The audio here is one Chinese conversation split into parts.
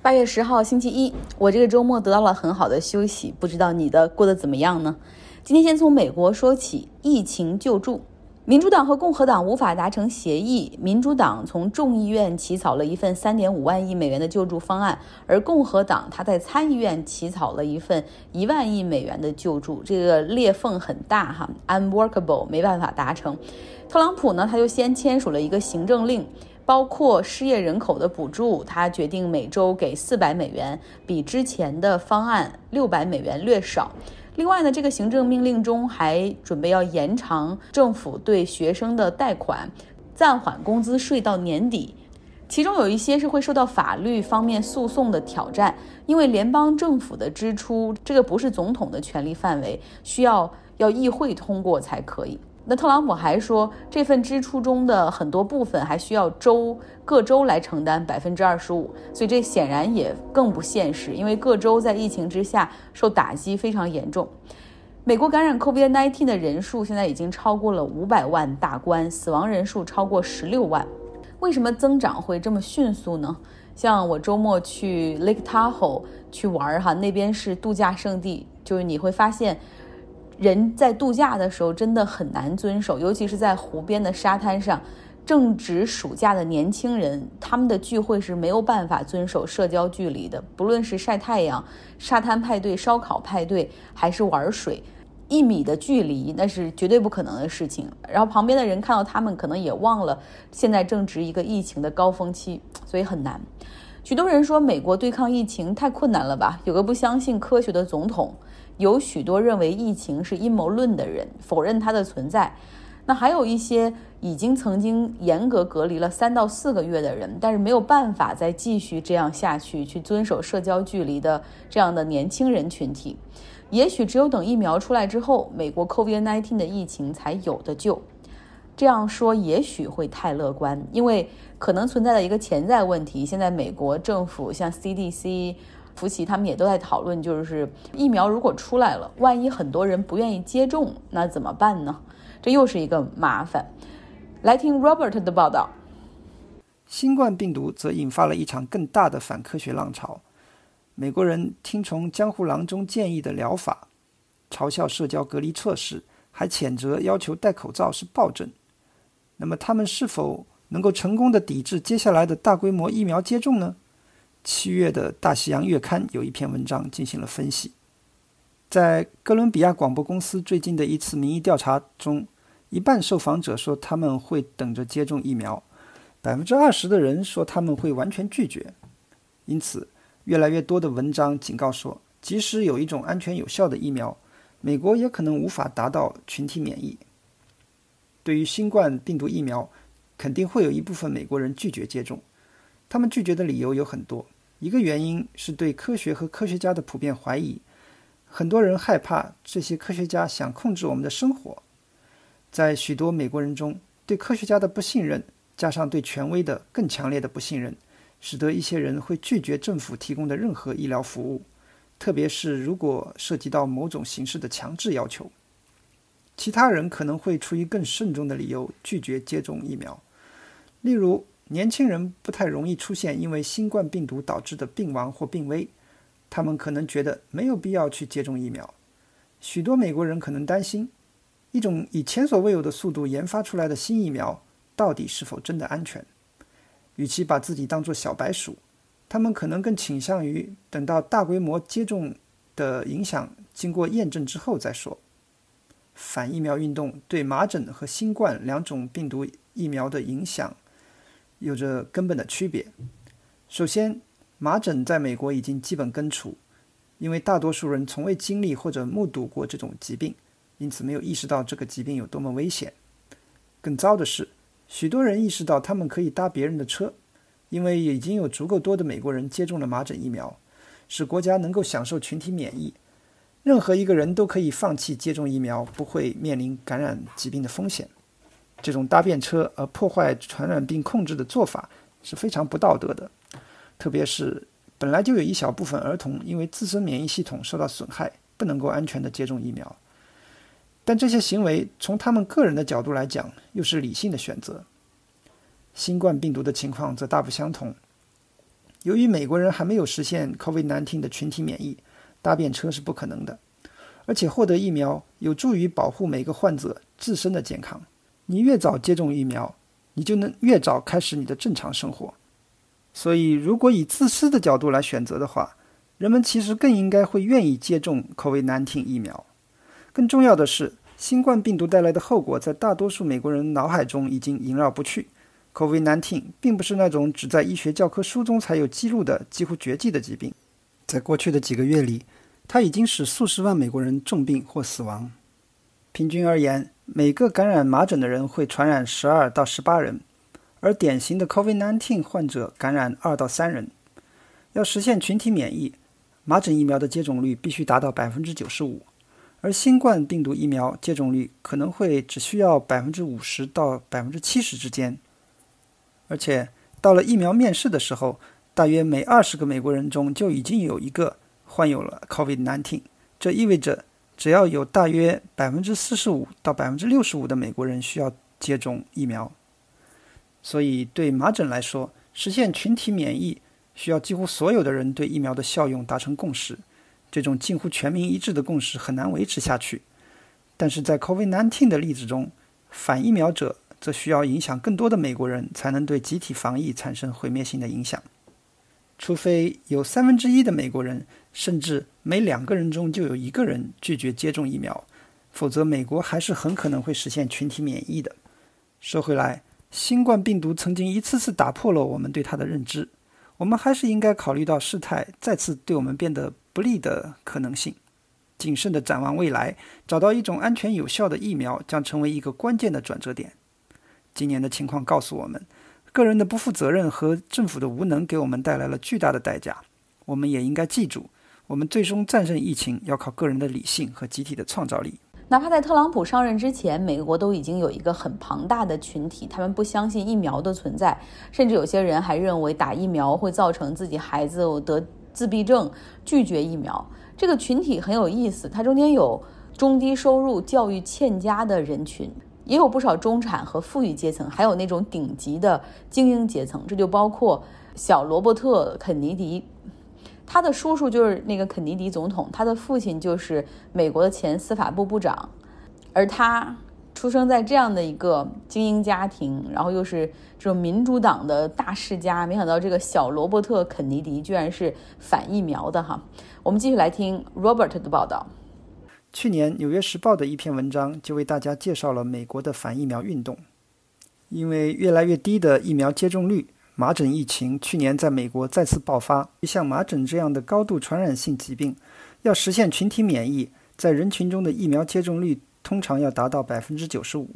八月十号星期一，我这个周末得到了很好的休息，不知道你的过得怎么样呢？今天先从美国说起，疫情救助。民主党和共和党无法达成协议，民主党从众议院起草了一份三点五万亿美元的救助方案，而共和党他在参议院起草了一份一万亿美元的救助，这个裂缝很大哈，unworkable，没办法达成。特朗普呢，他就先签署了一个行政令，包括失业人口的补助，他决定每周给四百美元，比之前的方案六百美元略少。另外呢，这个行政命令中还准备要延长政府对学生的贷款，暂缓工资税到年底。其中有一些是会受到法律方面诉讼的挑战，因为联邦政府的支出这个不是总统的权力范围，需要要议会通过才可以。那特朗普还说，这份支出中的很多部分还需要州各州来承担百分之二十五，所以这显然也更不现实，因为各州在疫情之下受打击非常严重。美国感染 COVID-19 的人数现在已经超过了五百万大关，死亡人数超过十六万。为什么增长会这么迅速呢？像我周末去 Lake Tahoe 去玩儿哈，那边是度假胜地，就是你会发现。人在度假的时候真的很难遵守，尤其是在湖边的沙滩上，正值暑假的年轻人，他们的聚会是没有办法遵守社交距离的。不论是晒太阳、沙滩派对、烧烤派对，还是玩水，一米的距离那是绝对不可能的事情。然后旁边的人看到他们，可能也忘了现在正值一个疫情的高峰期，所以很难。许多人说美国对抗疫情太困难了吧？有个不相信科学的总统。有许多认为疫情是阴谋论的人，否认它的存在。那还有一些已经曾经严格隔离了三到四个月的人，但是没有办法再继续这样下去，去遵守社交距离的这样的年轻人群体。也许只有等疫苗出来之后，美国 COVID-19 的疫情才有的救。这样说也许会太乐观，因为可能存在的一个潜在问题，现在美国政府像 CDC。福奇他们也都在讨论，就是疫苗如果出来了，万一很多人不愿意接种，那怎么办呢？这又是一个麻烦。来听 Robert 的报道。新冠病毒则引发了一场更大的反科学浪潮。美国人听从江湖郎中建议的疗法，嘲笑社交隔离措施，还谴责要求戴口罩是暴政。那么他们是否能够成功的抵制接下来的大规模疫苗接种呢？七月的《大西洋月刊》有一篇文章进行了分析。在哥伦比亚广播公司最近的一次民意调查中，一半受访者说他们会等着接种疫苗，百分之二十的人说他们会完全拒绝。因此，越来越多的文章警告说，即使有一种安全有效的疫苗，美国也可能无法达到群体免疫。对于新冠病毒疫苗，肯定会有一部分美国人拒绝接种，他们拒绝的理由有很多。一个原因是对科学和科学家的普遍怀疑，很多人害怕这些科学家想控制我们的生活。在许多美国人中，对科学家的不信任加上对权威的更强烈的不信任，使得一些人会拒绝政府提供的任何医疗服务，特别是如果涉及到某种形式的强制要求。其他人可能会出于更慎重的理由拒绝接种疫苗，例如。年轻人不太容易出现因为新冠病毒导致的病亡或病危，他们可能觉得没有必要去接种疫苗。许多美国人可能担心，一种以前所未有的速度研发出来的新疫苗到底是否真的安全。与其把自己当作小白鼠，他们可能更倾向于等到大规模接种的影响经过验证之后再说。反疫苗运动对麻疹和新冠两种病毒疫苗的影响。有着根本的区别。首先，麻疹在美国已经基本根除，因为大多数人从未经历或者目睹过这种疾病，因此没有意识到这个疾病有多么危险。更糟的是，许多人意识到他们可以搭别人的车，因为已经有足够多的美国人接种了麻疹疫苗，使国家能够享受群体免疫。任何一个人都可以放弃接种疫苗，不会面临感染疾病的风险。这种搭便车而破坏传染病控制的做法是非常不道德的，特别是本来就有一小部分儿童因为自身免疫系统受到损害，不能够安全的接种疫苗。但这些行为从他们个人的角度来讲，又是理性的选择。新冠病毒的情况则大不相同。由于美国人还没有实现 COVID-19 的群体免疫，搭便车是不可能的。而且获得疫苗有助于保护每个患者自身的健康。你越早接种疫苗，你就能越早开始你的正常生活。所以，如果以自私的角度来选择的话，人们其实更应该会愿意接种 COVID-19 疫苗。更重要的是，新冠病毒带来的后果在大多数美国人脑海中已经萦绕不去。COVID-19 并不是那种只在医学教科书中才有记录的几乎绝迹的疾病，在过去的几个月里。它已经使数十万美国人重病或死亡。平均而言，每个感染麻疹的人会传染十二到十八人，而典型的 COVID-19 患者感染二到三人。要实现群体免疫，麻疹疫苗的接种率必须达到百分之九十五，而新冠病毒疫苗接种率可能会只需要百分之五十到百分之七十之间。而且到了疫苗面世的时候，大约每二十个美国人中就已经有一个。患有了 COVID-19，这意味着只要有大约百分之四十五到百分之六十五的美国人需要接种疫苗。所以，对麻疹来说，实现群体免疫需要几乎所有的人对疫苗的效用达成共识。这种近乎全民一致的共识很难维持下去。但是在 COVID-19 的例子中，反疫苗者则需要影响更多的美国人才能对集体防疫产生毁灭性的影响。除非有三分之一的美国人，甚至每两个人中就有一个人拒绝接种疫苗，否则美国还是很可能会实现群体免疫的。说回来，新冠病毒曾经一次次打破了我们对它的认知，我们还是应该考虑到事态再次对我们变得不利的可能性，谨慎地展望未来，找到一种安全有效的疫苗将成为一个关键的转折点。今年的情况告诉我们。个人的不负责任和政府的无能给我们带来了巨大的代价。我们也应该记住，我们最终战胜疫情要靠个人的理性和集体的创造力。哪怕在特朗普上任之前，美国都已经有一个很庞大的群体，他们不相信疫苗的存在，甚至有些人还认为打疫苗会造成自己孩子得自闭症，拒绝疫苗。这个群体很有意思，它中间有中低收入、教育欠佳的人群。也有不少中产和富裕阶层，还有那种顶级的精英阶层，这就包括小罗伯特·肯尼迪，他的叔叔就是那个肯尼迪总统，他的父亲就是美国的前司法部部长，而他出生在这样的一个精英家庭，然后又是这种民主党的大世家，没想到这个小罗伯特·肯尼迪居然是反疫苗的哈。我们继续来听 Robert 的报道。去年《纽约时报》的一篇文章就为大家介绍了美国的反疫苗运动。因为越来越低的疫苗接种率，麻疹疫情去年在美国再次爆发。像麻疹这样的高度传染性疾病，要实现群体免疫，在人群中的疫苗接种率通常要达到百分之九十五。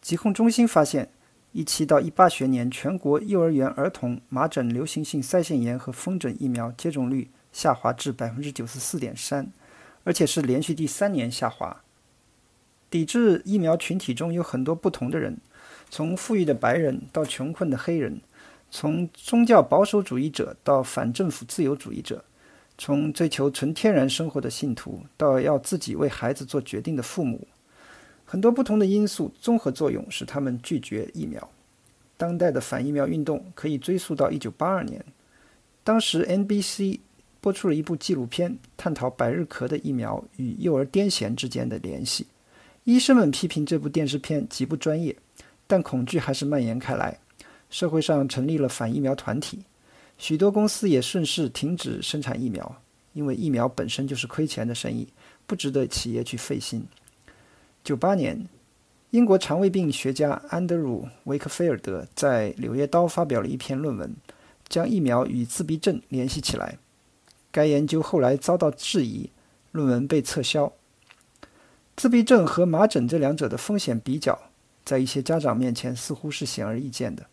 疾控中心发现，一七到一八学年全国幼儿园儿童麻疹、流行性腮腺炎和风疹疫苗接种率下滑至百分之九十四点三。而且是连续第三年下滑。抵制疫苗群体中有很多不同的人，从富裕的白人到穷困的黑人，从宗教保守主义者到反政府自由主义者，从追求纯天然生活的信徒到要自己为孩子做决定的父母，很多不同的因素综合作用使他们拒绝疫苗。当代的反疫苗运动可以追溯到1982年，当时 NBC。播出了一部纪录片，探讨百日咳的疫苗与幼儿癫痫之间的联系。医生们批评这部电视片极不专业，但恐惧还是蔓延开来。社会上成立了反疫苗团体，许多公司也顺势停止生产疫苗，因为疫苗本身就是亏钱的生意，不值得企业去费心。九八年，英国肠胃病学家安德鲁·维克菲尔德在《柳叶刀》发表了一篇论文，将疫苗与自闭症联系起来。该研究后来遭到质疑，论文被撤销。自闭症和麻疹这两者的风险比较，在一些家长面前似乎是显而易见的。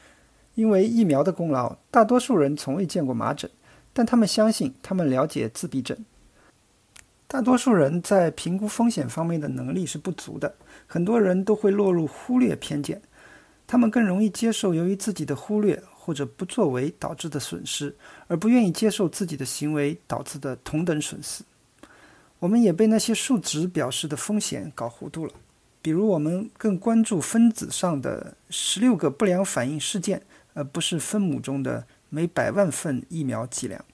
因为疫苗的功劳，大多数人从未见过麻疹，但他们相信他们了解自闭症。大多数人在评估风险方面的能力是不足的，很多人都会落入忽略偏见，他们更容易接受由于自己的忽略。或者不作为导致的损失，而不愿意接受自己的行为导致的同等损失。我们也被那些数值表示的风险搞糊涂了。比如，我们更关注分子上的十六个不良反应事件，而不是分母中的每百万份疫苗剂量。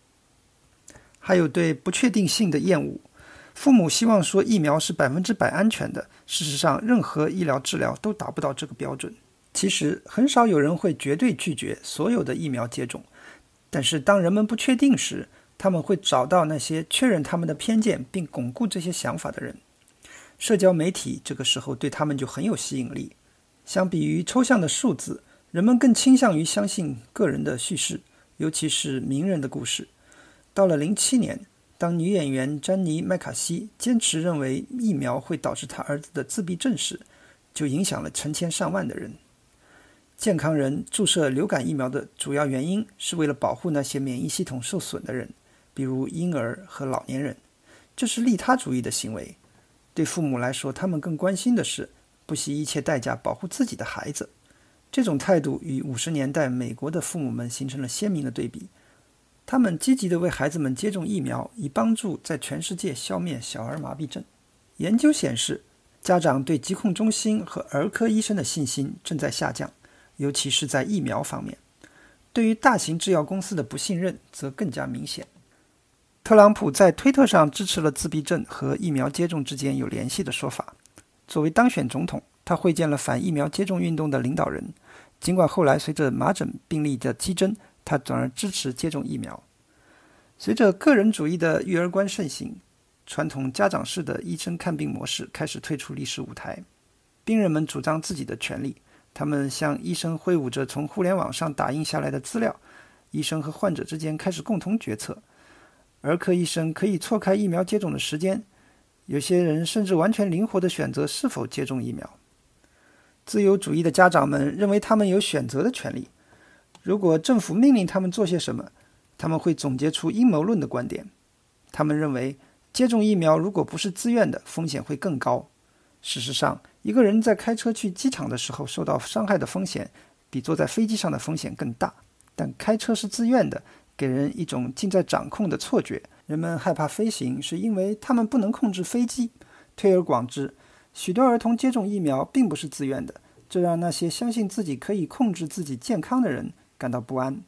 还有对不确定性的厌恶，父母希望说疫苗是百分之百安全的，事实上，任何医疗治疗都达不到这个标准。其实，很少有人会绝对拒绝所有的疫苗接种，但是当人们不确定时，他们会找到那些确认他们的偏见并巩固这些想法的人。社交媒体这个时候对他们就很有吸引力。相比于抽象的数字，人们更倾向于相信个人的叙事，尤其是名人的故事。到了零七年，当女演员詹妮·麦卡锡坚持认为疫苗会导致她儿子的自闭症时，就影响了成千上万的人。健康人注射流感疫苗的主要原因是为了保护那些免疫系统受损的人。比如婴儿和老年人，这是利他主义的行为。对父母来说，他们更关心的是不惜一切代价保护自己的孩子。这种态度与五十年代美国的父母们形成了鲜明的对比。他们积极地为孩子们接种疫苗，以帮助在全世界消灭小儿麻痹症。研究显示，家长对疾控中心和儿科医生的信心正在下降，尤其是在疫苗方面。对于大型制药公司的不信任则更加明显。特朗普在推特上支持了自闭症和疫苗接种之间有联系的说法。作为当选总统，他会见了反疫苗接种运动的领导人。尽管后来随着麻疹病例的激增，他转而支持接种疫苗。随着个人主义的育儿观盛行，传统家长式的医生看病模式开始退出历史舞台。病人们主张自己的权利，他们向医生挥舞着从互联网上打印下来的资料，医生和患者之间开始共同决策。儿科医生可以错开疫苗接种的时间，有些人甚至完全灵活地选择是否接种疫苗。自由主义的家长们认为他们有选择的权利。如果政府命令他们做些什么，他们会总结出阴谋论的观点。他们认为接种疫苗如果不是自愿的，风险会更高。事实上，一个人在开车去机场的时候受到伤害的风险比坐在飞机上的风险更大。但开车是自愿的。给人一种尽在掌控的错觉。人们害怕飞行，是因为他们不能控制飞机。推而广之，许多儿童接种疫苗并不是自愿的，这让那些相信自己可以控制自己健康的人感到不安。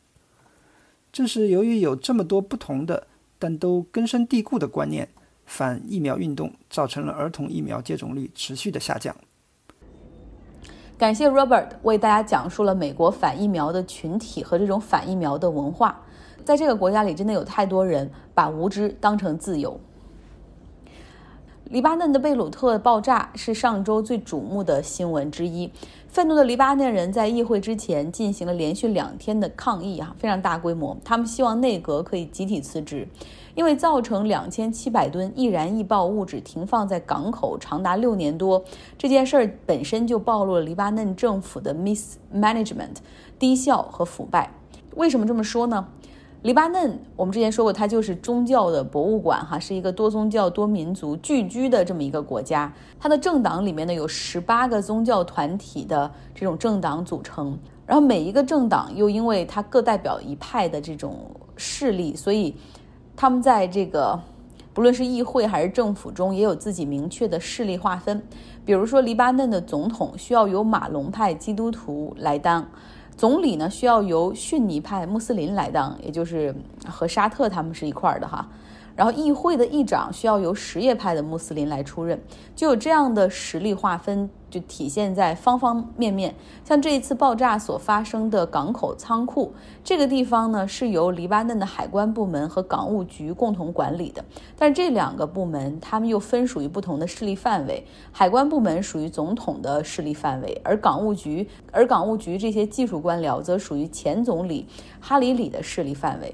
正是由于有这么多不同的但都根深蒂固的观念，反疫苗运动造成了儿童疫苗接种率持续的下降。感谢 Robert 为大家讲述了美国反疫苗的群体和这种反疫苗的文化。在这个国家里，真的有太多人把无知当成自由。黎巴嫩的贝鲁特爆炸是上周最瞩目的新闻之一。愤怒的黎巴嫩人在议会之前进行了连续两天的抗议，啊，非常大规模。他们希望内阁可以集体辞职，因为造成两千七百吨易燃易爆物质停放在港口长达六年多，这件事儿本身就暴露了黎巴嫩政府的 mismanagement 低效和腐败。为什么这么说呢？黎巴嫩，我们之前说过，它就是宗教的博物馆，哈，是一个多宗教、多民族聚居的这么一个国家。它的政党里面呢，有十八个宗教团体的这种政党组成，然后每一个政党又因为它各代表一派的这种势力，所以他们在这个不论是议会还是政府中，也有自己明确的势力划分。比如说，黎巴嫩的总统需要由马龙派基督徒来当。总理呢需要由逊尼派穆斯林来当，也就是和沙特他们是一块儿的哈。然后议会的议长需要由什叶派的穆斯林来出任，就有这样的实力划分，就体现在方方面面。像这一次爆炸所发生的港口仓库这个地方呢，是由黎巴嫩的海关部门和港务局共同管理的。但是这两个部门，他们又分属于不同的势力范围。海关部门属于总统的势力范围，而港务局，而港务局这些技术官僚则属于前总理哈里里的势力范围。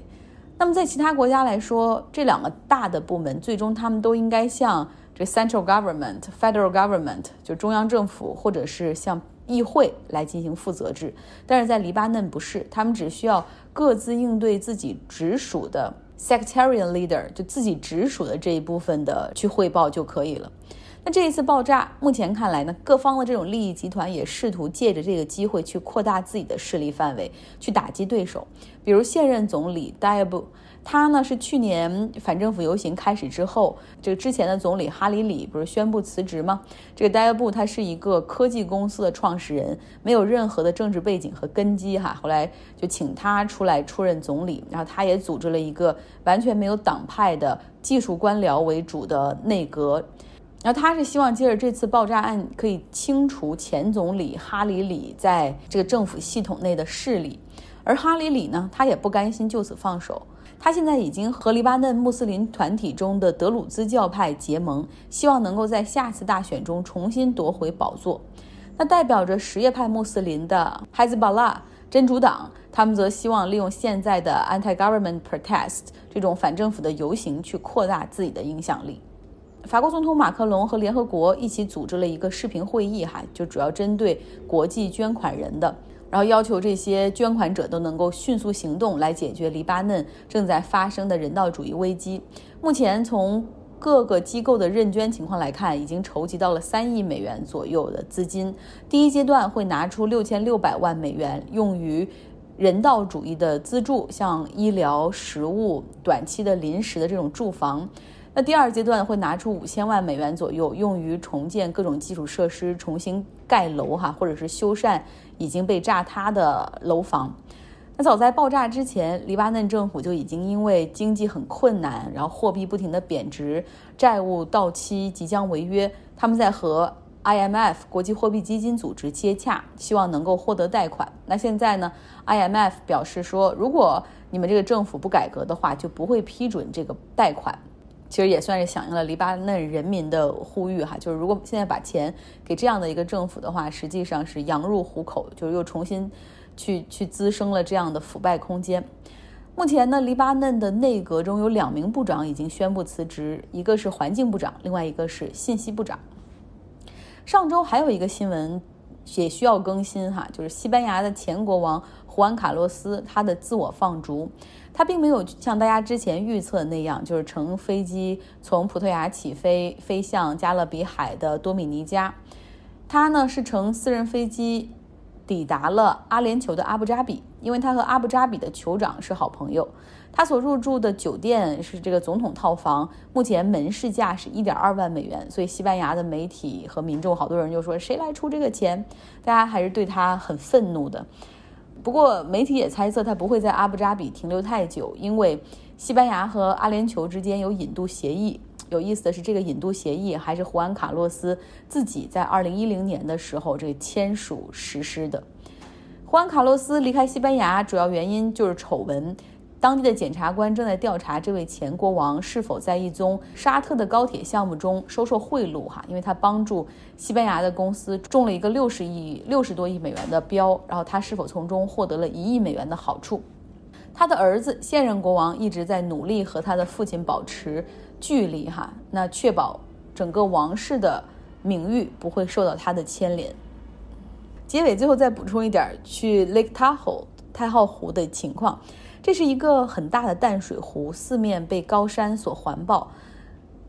那么在其他国家来说，这两个大的部门最终他们都应该向这 central government、federal government 就中央政府，或者是向议会来进行负责制。但是在黎巴嫩不是，他们只需要各自应对自己直属的 sectarian leader，就自己直属的这一部分的去汇报就可以了。那这一次爆炸，目前看来呢，各方的这种利益集团也试图借着这个机会去扩大自己的势力范围，去打击对手。比如现任总理 Diab 他呢是去年反政府游行开始之后，这个之前的总理哈里里不是宣布辞职吗？这个戴尔布他是一个科技公司的创始人，没有任何的政治背景和根基哈。后来就请他出来出任总理，然后他也组织了一个完全没有党派的技术官僚为主的内阁。然后他是希望借着这次爆炸案可以清除前总理哈里里在这个政府系统内的势力，而哈里里呢，他也不甘心就此放手。他现在已经和黎巴嫩穆斯林团体中的德鲁兹教派结盟，希望能够在下次大选中重新夺回宝座。那代表着什叶派穆斯林的 Hezbollah 真主党，他们则希望利用现在的 anti-government protest 这种反政府的游行去扩大自己的影响力。法国总统马克龙和联合国一起组织了一个视频会议，哈，就主要针对国际捐款人的，然后要求这些捐款者都能够迅速行动来解决黎巴嫩正在发生的人道主义危机。目前从各个机构的认捐情况来看，已经筹集到了三亿美元左右的资金。第一阶段会拿出六千六百万美元用于人道主义的资助，像医疗、食物、短期的临时的这种住房。那第二阶段会拿出五千万美元左右，用于重建各种基础设施、重新盖楼哈，或者是修缮已经被炸塌的楼房。那早在爆炸之前，黎巴嫩政府就已经因为经济很困难，然后货币不停的贬值，债务到期即将违约，他们在和 IMF 国际货币基金组织接洽，希望能够获得贷款。那现在呢，IMF 表示说，如果你们这个政府不改革的话，就不会批准这个贷款。其实也算是响应了黎巴嫩人民的呼吁哈，就是如果现在把钱给这样的一个政府的话，实际上是羊入虎口，就是又重新去去滋生了这样的腐败空间。目前呢，黎巴嫩的内阁中有两名部长已经宣布辞职，一个是环境部长，另外一个是信息部长。上周还有一个新闻也需要更新哈，就是西班牙的前国王胡安卡洛斯他的自我放逐。他并没有像大家之前预测的那样，就是乘飞机从葡萄牙起飞，飞向加勒比海的多米尼加。他呢是乘私人飞机抵达了阿联酋的阿布扎比，因为他和阿布扎比的酋长是好朋友。他所入住的酒店是这个总统套房，目前门市价是一点二万美元。所以西班牙的媒体和民众好多人就说：“谁来出这个钱？”大家还是对他很愤怒的。不过，媒体也猜测他不会在阿布扎比停留太久，因为西班牙和阿联酋之间有引渡协议。有意思的是，这个引渡协议还是胡安·卡洛斯自己在2010年的时候这个签署实施的。胡安·卡洛斯离开西班牙主要原因就是丑闻。当地的检察官正在调查这位前国王是否在一宗沙特的高铁项目中收受贿赂，哈，因为他帮助西班牙的公司中了一个六十亿、六十多亿美元的标，然后他是否从中获得了一亿美元的好处？他的儿子现任国王一直在努力和他的父亲保持距离，哈，那确保整个王室的名誉不会受到他的牵连。结尾最后再补充一点，去 Lake Tahoe 太浩湖的情况。这是一个很大的淡水湖，四面被高山所环抱，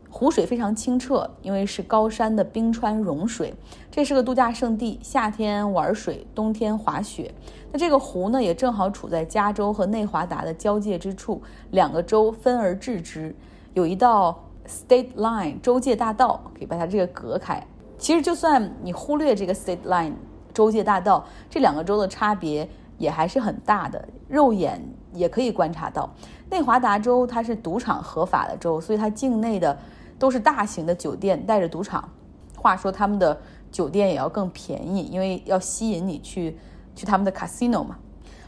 湖水非常清澈，因为是高山的冰川融水。这是个度假胜地，夏天玩水，冬天滑雪。那这个湖呢，也正好处在加州和内华达的交界之处，两个州分而治之，有一道 state line 州界大道，可以把它这个隔开。其实就算你忽略这个 state line 州界大道，这两个州的差别也还是很大的，肉眼。也可以观察到，内华达州它是赌场合法的州，所以它境内的都是大型的酒店带着赌场。话说他们的酒店也要更便宜，因为要吸引你去去他们的 casino 嘛。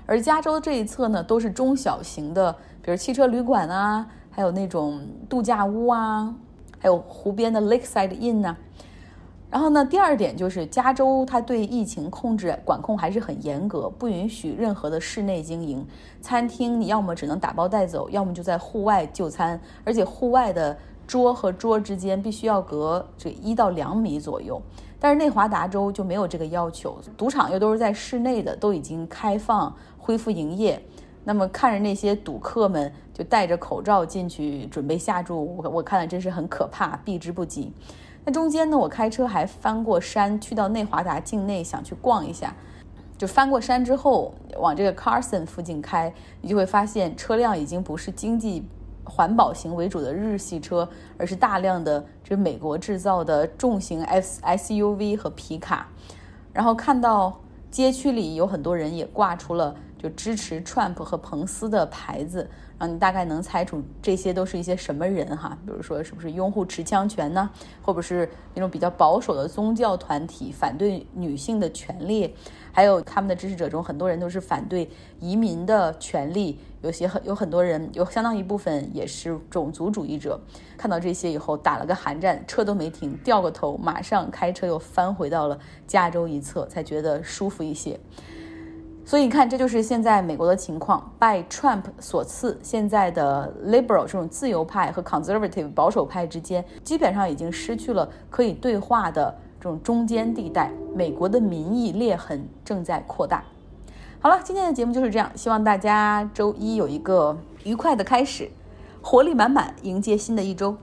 而加州这一侧呢，都是中小型的，比如汽车旅馆啊，还有那种度假屋啊，还有湖边的 Lakeside Inn 呐。然后呢，第二点就是加州它对疫情控制管控还是很严格，不允许任何的室内经营。餐厅你要么只能打包带走，要么就在户外就餐，而且户外的桌和桌之间必须要隔这一到两米左右。但是内华达州就没有这个要求，赌场又都是在室内的，都已经开放恢复营业。那么看着那些赌客们就戴着口罩进去准备下注，我我看了真是很可怕，避之不及。那中间呢，我开车还翻过山，去到内华达境内，想去逛一下。就翻过山之后，往这个 Carson 附近开，你就会发现车辆已经不是经济环保型为主的日系车，而是大量的这美国制造的重型 S SUV 和皮卡。然后看到街区里有很多人也挂出了就支持 Trump 和彭斯的牌子。然后你大概能猜出这些都是一些什么人哈？比如说是不是拥护持枪权呢？或者是那种比较保守的宗教团体，反对女性的权利？还有他们的支持者中，很多人都是反对移民的权利。有些很有很多人，有相当一部分也是种族主义者。看到这些以后，打了个寒战，车都没停，掉个头，马上开车又翻回到了加州一侧，才觉得舒服一些。所以你看，这就是现在美国的情况。拜 Trump 所赐，现在的 liberal 这种自由派和 conservative 保守派之间，基本上已经失去了可以对话的这种中间地带。美国的民意裂痕正在扩大。好了，今天的节目就是这样，希望大家周一有一个愉快的开始，活力满满迎接新的一周。